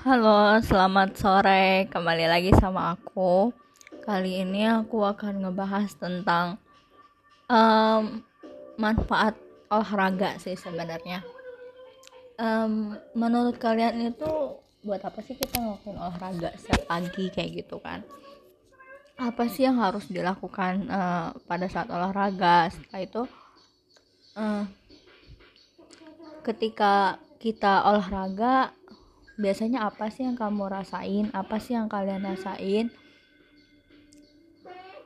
Halo, selamat sore. Kembali lagi sama aku. Kali ini aku akan ngebahas tentang um, manfaat olahraga sih sebenarnya. Um, menurut kalian itu buat apa sih kita ngelakuin olahraga setiap pagi kayak gitu kan? Apa sih yang harus dilakukan uh, pada saat olahraga? Setelah itu, uh, ketika kita olahraga biasanya apa sih yang kamu rasain? Apa sih yang kalian rasain?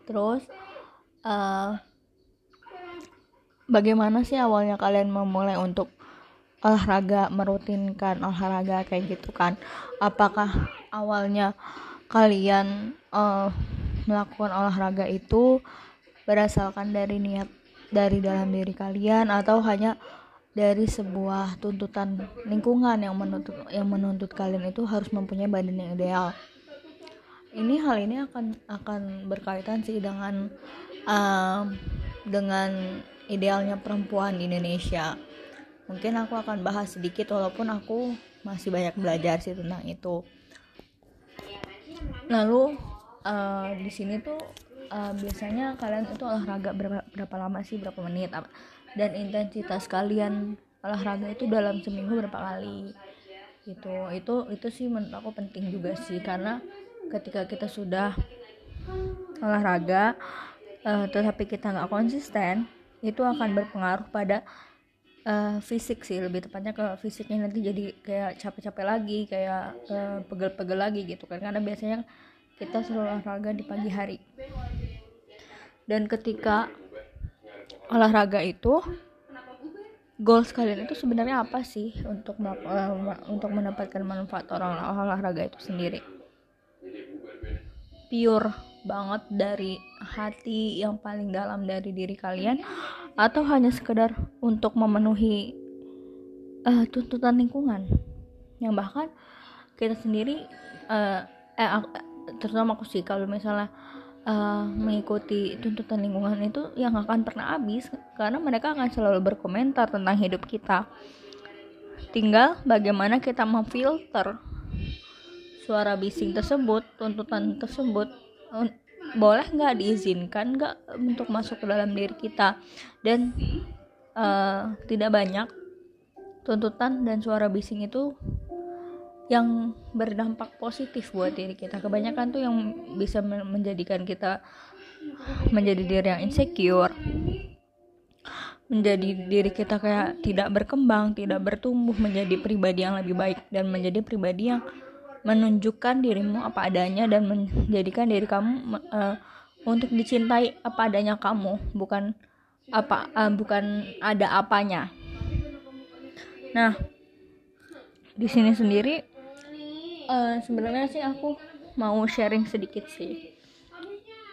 Terus uh, bagaimana sih awalnya kalian memulai untuk olahraga merutinkan olahraga kayak gitu kan? Apakah awalnya kalian uh, melakukan olahraga itu berdasarkan dari niat dari dalam diri kalian atau hanya dari sebuah tuntutan lingkungan yang menuntut yang menuntut kalian itu harus mempunyai badan yang ideal. Ini hal ini akan akan berkaitan sih dengan uh, dengan idealnya perempuan di Indonesia. Mungkin aku akan bahas sedikit walaupun aku masih banyak belajar sih tentang itu. Lalu uh, di sini tuh uh, biasanya kalian itu olahraga berapa, berapa lama sih berapa menit dan intensitas kalian olahraga itu dalam seminggu berapa kali. Gitu. Itu itu sih menurut aku penting juga sih karena ketika kita sudah olahraga uh, tetapi kita nggak konsisten itu akan berpengaruh pada uh, fisik sih lebih tepatnya ke fisiknya nanti jadi kayak capek-capek lagi kayak uh, pegel-pegel lagi gitu kan. Karena biasanya kita selalu olahraga di pagi hari. Dan ketika olahraga itu goals kalian itu sebenarnya apa sih untuk uh, untuk mendapatkan manfaat orang olahraga itu sendiri? Pure banget dari hati yang paling dalam dari diri kalian atau hanya sekedar untuk memenuhi uh, tuntutan lingkungan? Yang bahkan kita sendiri uh, eh, terutama aku sih kalau misalnya uh, mengikuti tuntutan lingkungan itu yang akan pernah habis karena mereka akan selalu berkomentar tentang hidup kita. Tinggal bagaimana kita memfilter suara bising tersebut tuntutan tersebut. Boleh nggak diizinkan nggak untuk masuk ke dalam diri kita? Dan uh, tidak banyak tuntutan dan suara bising itu yang berdampak positif buat diri kita. Kebanyakan tuh yang bisa menjadikan kita menjadi diri yang insecure menjadi diri kita kayak tidak berkembang tidak bertumbuh menjadi pribadi yang lebih baik dan menjadi pribadi yang menunjukkan dirimu apa adanya dan menjadikan diri kamu uh, untuk dicintai apa adanya kamu bukan apa uh, bukan ada apanya. Nah di sini sendiri uh, sebenarnya sih aku mau sharing sedikit sih.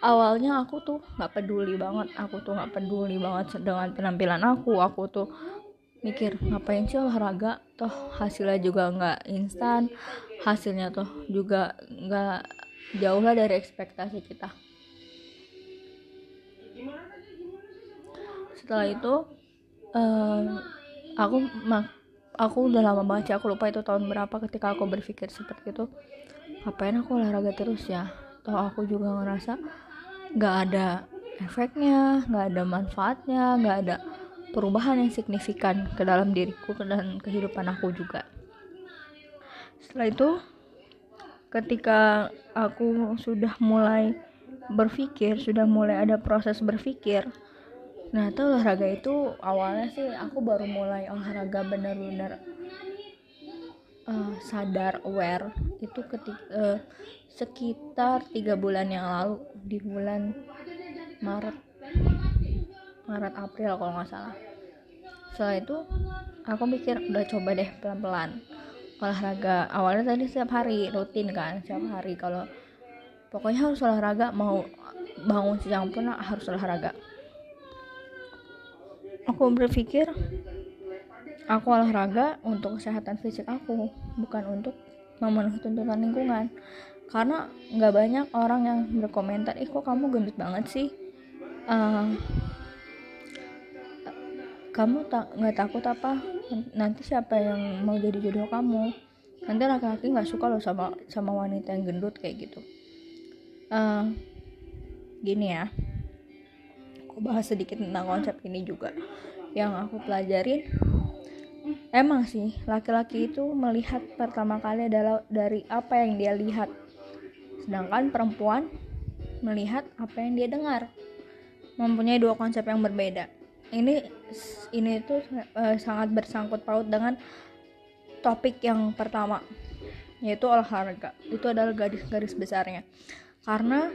Awalnya aku tuh nggak peduli banget aku tuh nggak peduli banget dengan penampilan aku aku tuh mikir ngapain sih olahraga? Toh hasilnya juga nggak instan hasilnya tuh juga nggak jauh lah dari ekspektasi kita. Setelah itu um, aku mak aku udah lama banget sih aku lupa itu tahun berapa ketika aku berpikir seperti itu. Ngapain aku olahraga terus ya? Toh aku juga ngerasa nggak ada efeknya nggak ada manfaatnya nggak ada perubahan yang signifikan ke dalam diriku dan kehidupan aku juga. Setelah itu ketika aku sudah mulai berpikir sudah mulai ada proses berpikir nah itu olahraga itu awalnya sih aku baru mulai olahraga benar-benar uh, sadar aware itu ketika uh, sekitar tiga bulan yang lalu di bulan Maret Maret April kalau nggak salah. Setelah itu aku mikir udah coba deh pelan-pelan olahraga. Awalnya tadi setiap hari rutin kan setiap hari kalau pokoknya harus olahraga mau bangun siang pun harus olahraga aku berpikir aku olahraga untuk kesehatan fisik aku bukan untuk memenuhi tuntutan lingkungan. Karena nggak banyak orang yang berkomentar ih kok kamu gendut banget sih? Uh, kamu tak nggak takut apa? Nanti siapa yang mau jadi jodoh kamu? Nanti laki-laki nggak suka loh sama sama wanita yang gendut kayak gitu. Uh, gini ya bahas sedikit tentang konsep ini juga. Yang aku pelajarin emang sih laki-laki itu melihat pertama kali adalah dari apa yang dia lihat. Sedangkan perempuan melihat apa yang dia dengar. Mempunyai dua konsep yang berbeda. Ini ini itu uh, sangat bersangkut paut dengan topik yang pertama yaitu olahraga. Itu adalah garis-garis besarnya. Karena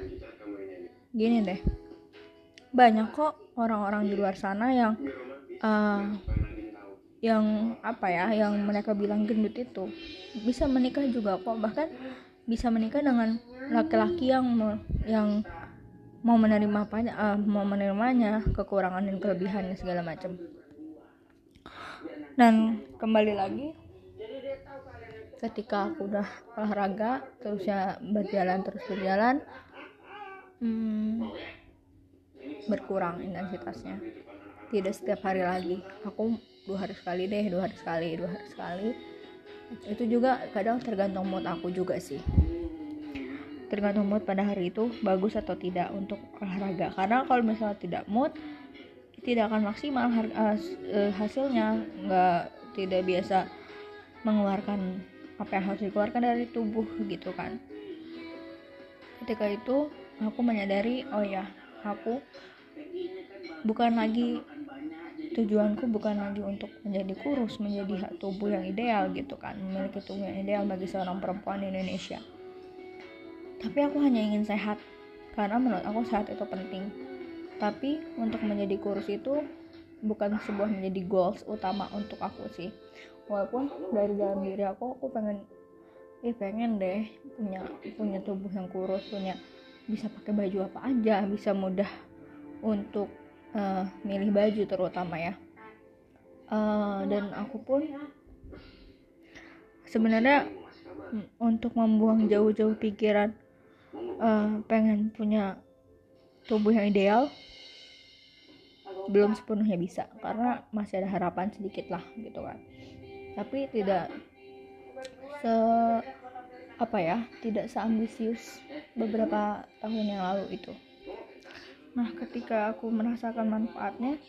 gini deh banyak kok orang-orang di luar sana yang uh, yang apa ya yang mereka bilang gendut itu. Bisa menikah juga kok bahkan bisa menikah dengan laki-laki yang yang mau menerima apa uh, mau menerimanya kekurangan dan kelebihannya segala macam. Dan kembali lagi ketika aku udah olahraga terusnya berjalan terus berjalan hmm, berkurang intensitasnya. Tidak setiap hari lagi. Aku dua hari sekali deh dua hari sekali dua hari sekali. Itu juga kadang tergantung mood aku juga sih. Tergantung mood pada hari itu bagus atau tidak untuk olahraga. Karena kalau misalnya tidak mood tidak akan maksimal hasilnya. Nggak tidak biasa mengeluarkan apa yang harus dikeluarkan dari tubuh gitu kan. Ketika itu aku menyadari oh ya aku bukan lagi tujuanku bukan lagi untuk menjadi kurus menjadi tubuh yang ideal gitu kan memiliki tubuh yang ideal bagi seorang perempuan di Indonesia. Tapi aku hanya ingin sehat karena menurut aku sehat itu penting. Tapi untuk menjadi kurus itu bukan sebuah menjadi goals utama untuk aku sih. Walaupun dari dalam diri aku aku pengen eh pengen deh punya punya tubuh yang kurus punya bisa pakai baju apa aja bisa mudah untuk uh, milih baju terutama ya. Uh, dan aku pun sebenarnya untuk membuang jauh-jauh pikiran uh, pengen punya tubuh yang ideal belum sepenuhnya bisa. Karena masih ada harapan sedikit lah gitu kan. Tapi tidak se apa ya tidak seambisius beberapa tahun yang lalu itu nah ketika aku merasakan manfaatnya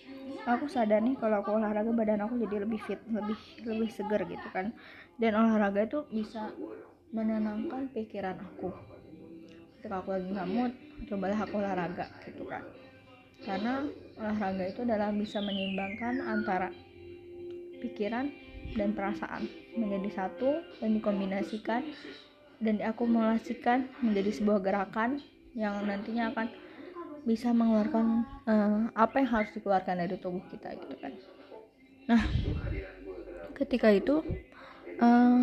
aku sadar nih kalau aku olahraga badan aku jadi lebih fit lebih lebih segar gitu kan. Dan olahraga itu bisa menenangkan pikiran aku. Ketika aku lagi nggak mood cobalah aku olahraga gitu kan. Karena olahraga itu adalah bisa menyeimbangkan antara pikiran dan perasaan menjadi satu dan dikombinasikan dan diakumulasikan menjadi sebuah gerakan yang nantinya akan bisa mengeluarkan uh, apa yang harus dikeluarkan dari tubuh kita gitu kan. Nah ketika itu uh,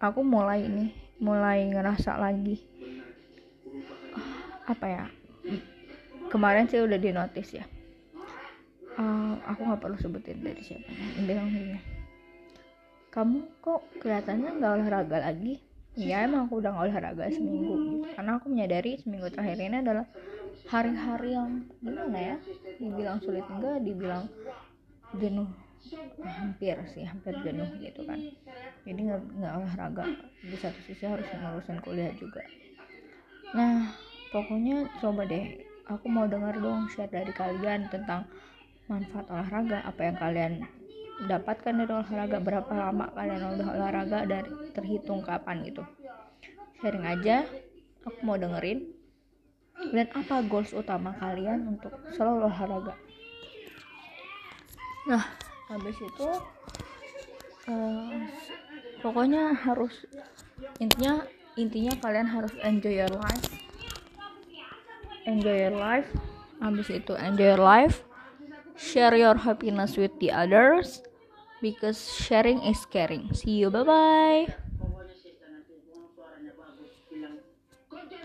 aku mulai ini mulai ngerasa lagi uh, apa ya kemarin sih udah di notice ya. Uh, aku nggak perlu sebutin dari siapa bilang gini kamu kok kelihatannya nggak olahraga lagi? Ya emang aku udah nggak olahraga seminggu gitu. karena aku menyadari seminggu terakhir ini adalah hari-hari yang gimana ya? Dibilang sulit enggak dibilang jenuh hampir sih hampir jenuh gitu kan. Jadi nggak nggak olahraga. Di satu sisi harus ngurusin kuliah juga. Nah pokoknya coba deh. Aku mau dengar dong share dari kalian tentang manfaat olahraga. Apa yang kalian dapatkan dari olahraga? Berapa lama kalian udah olahraga dari terhitung kapan gitu? Sharing aja. Aku mau dengerin dan apa goals utama kalian untuk selalu olahraga? Nah habis itu uh, pokoknya harus intinya intinya kalian harus enjoy your life. Enjoy your life. Habis itu enjoy your life. Share your happiness with the others. Because sharing is caring. See you, bye bye.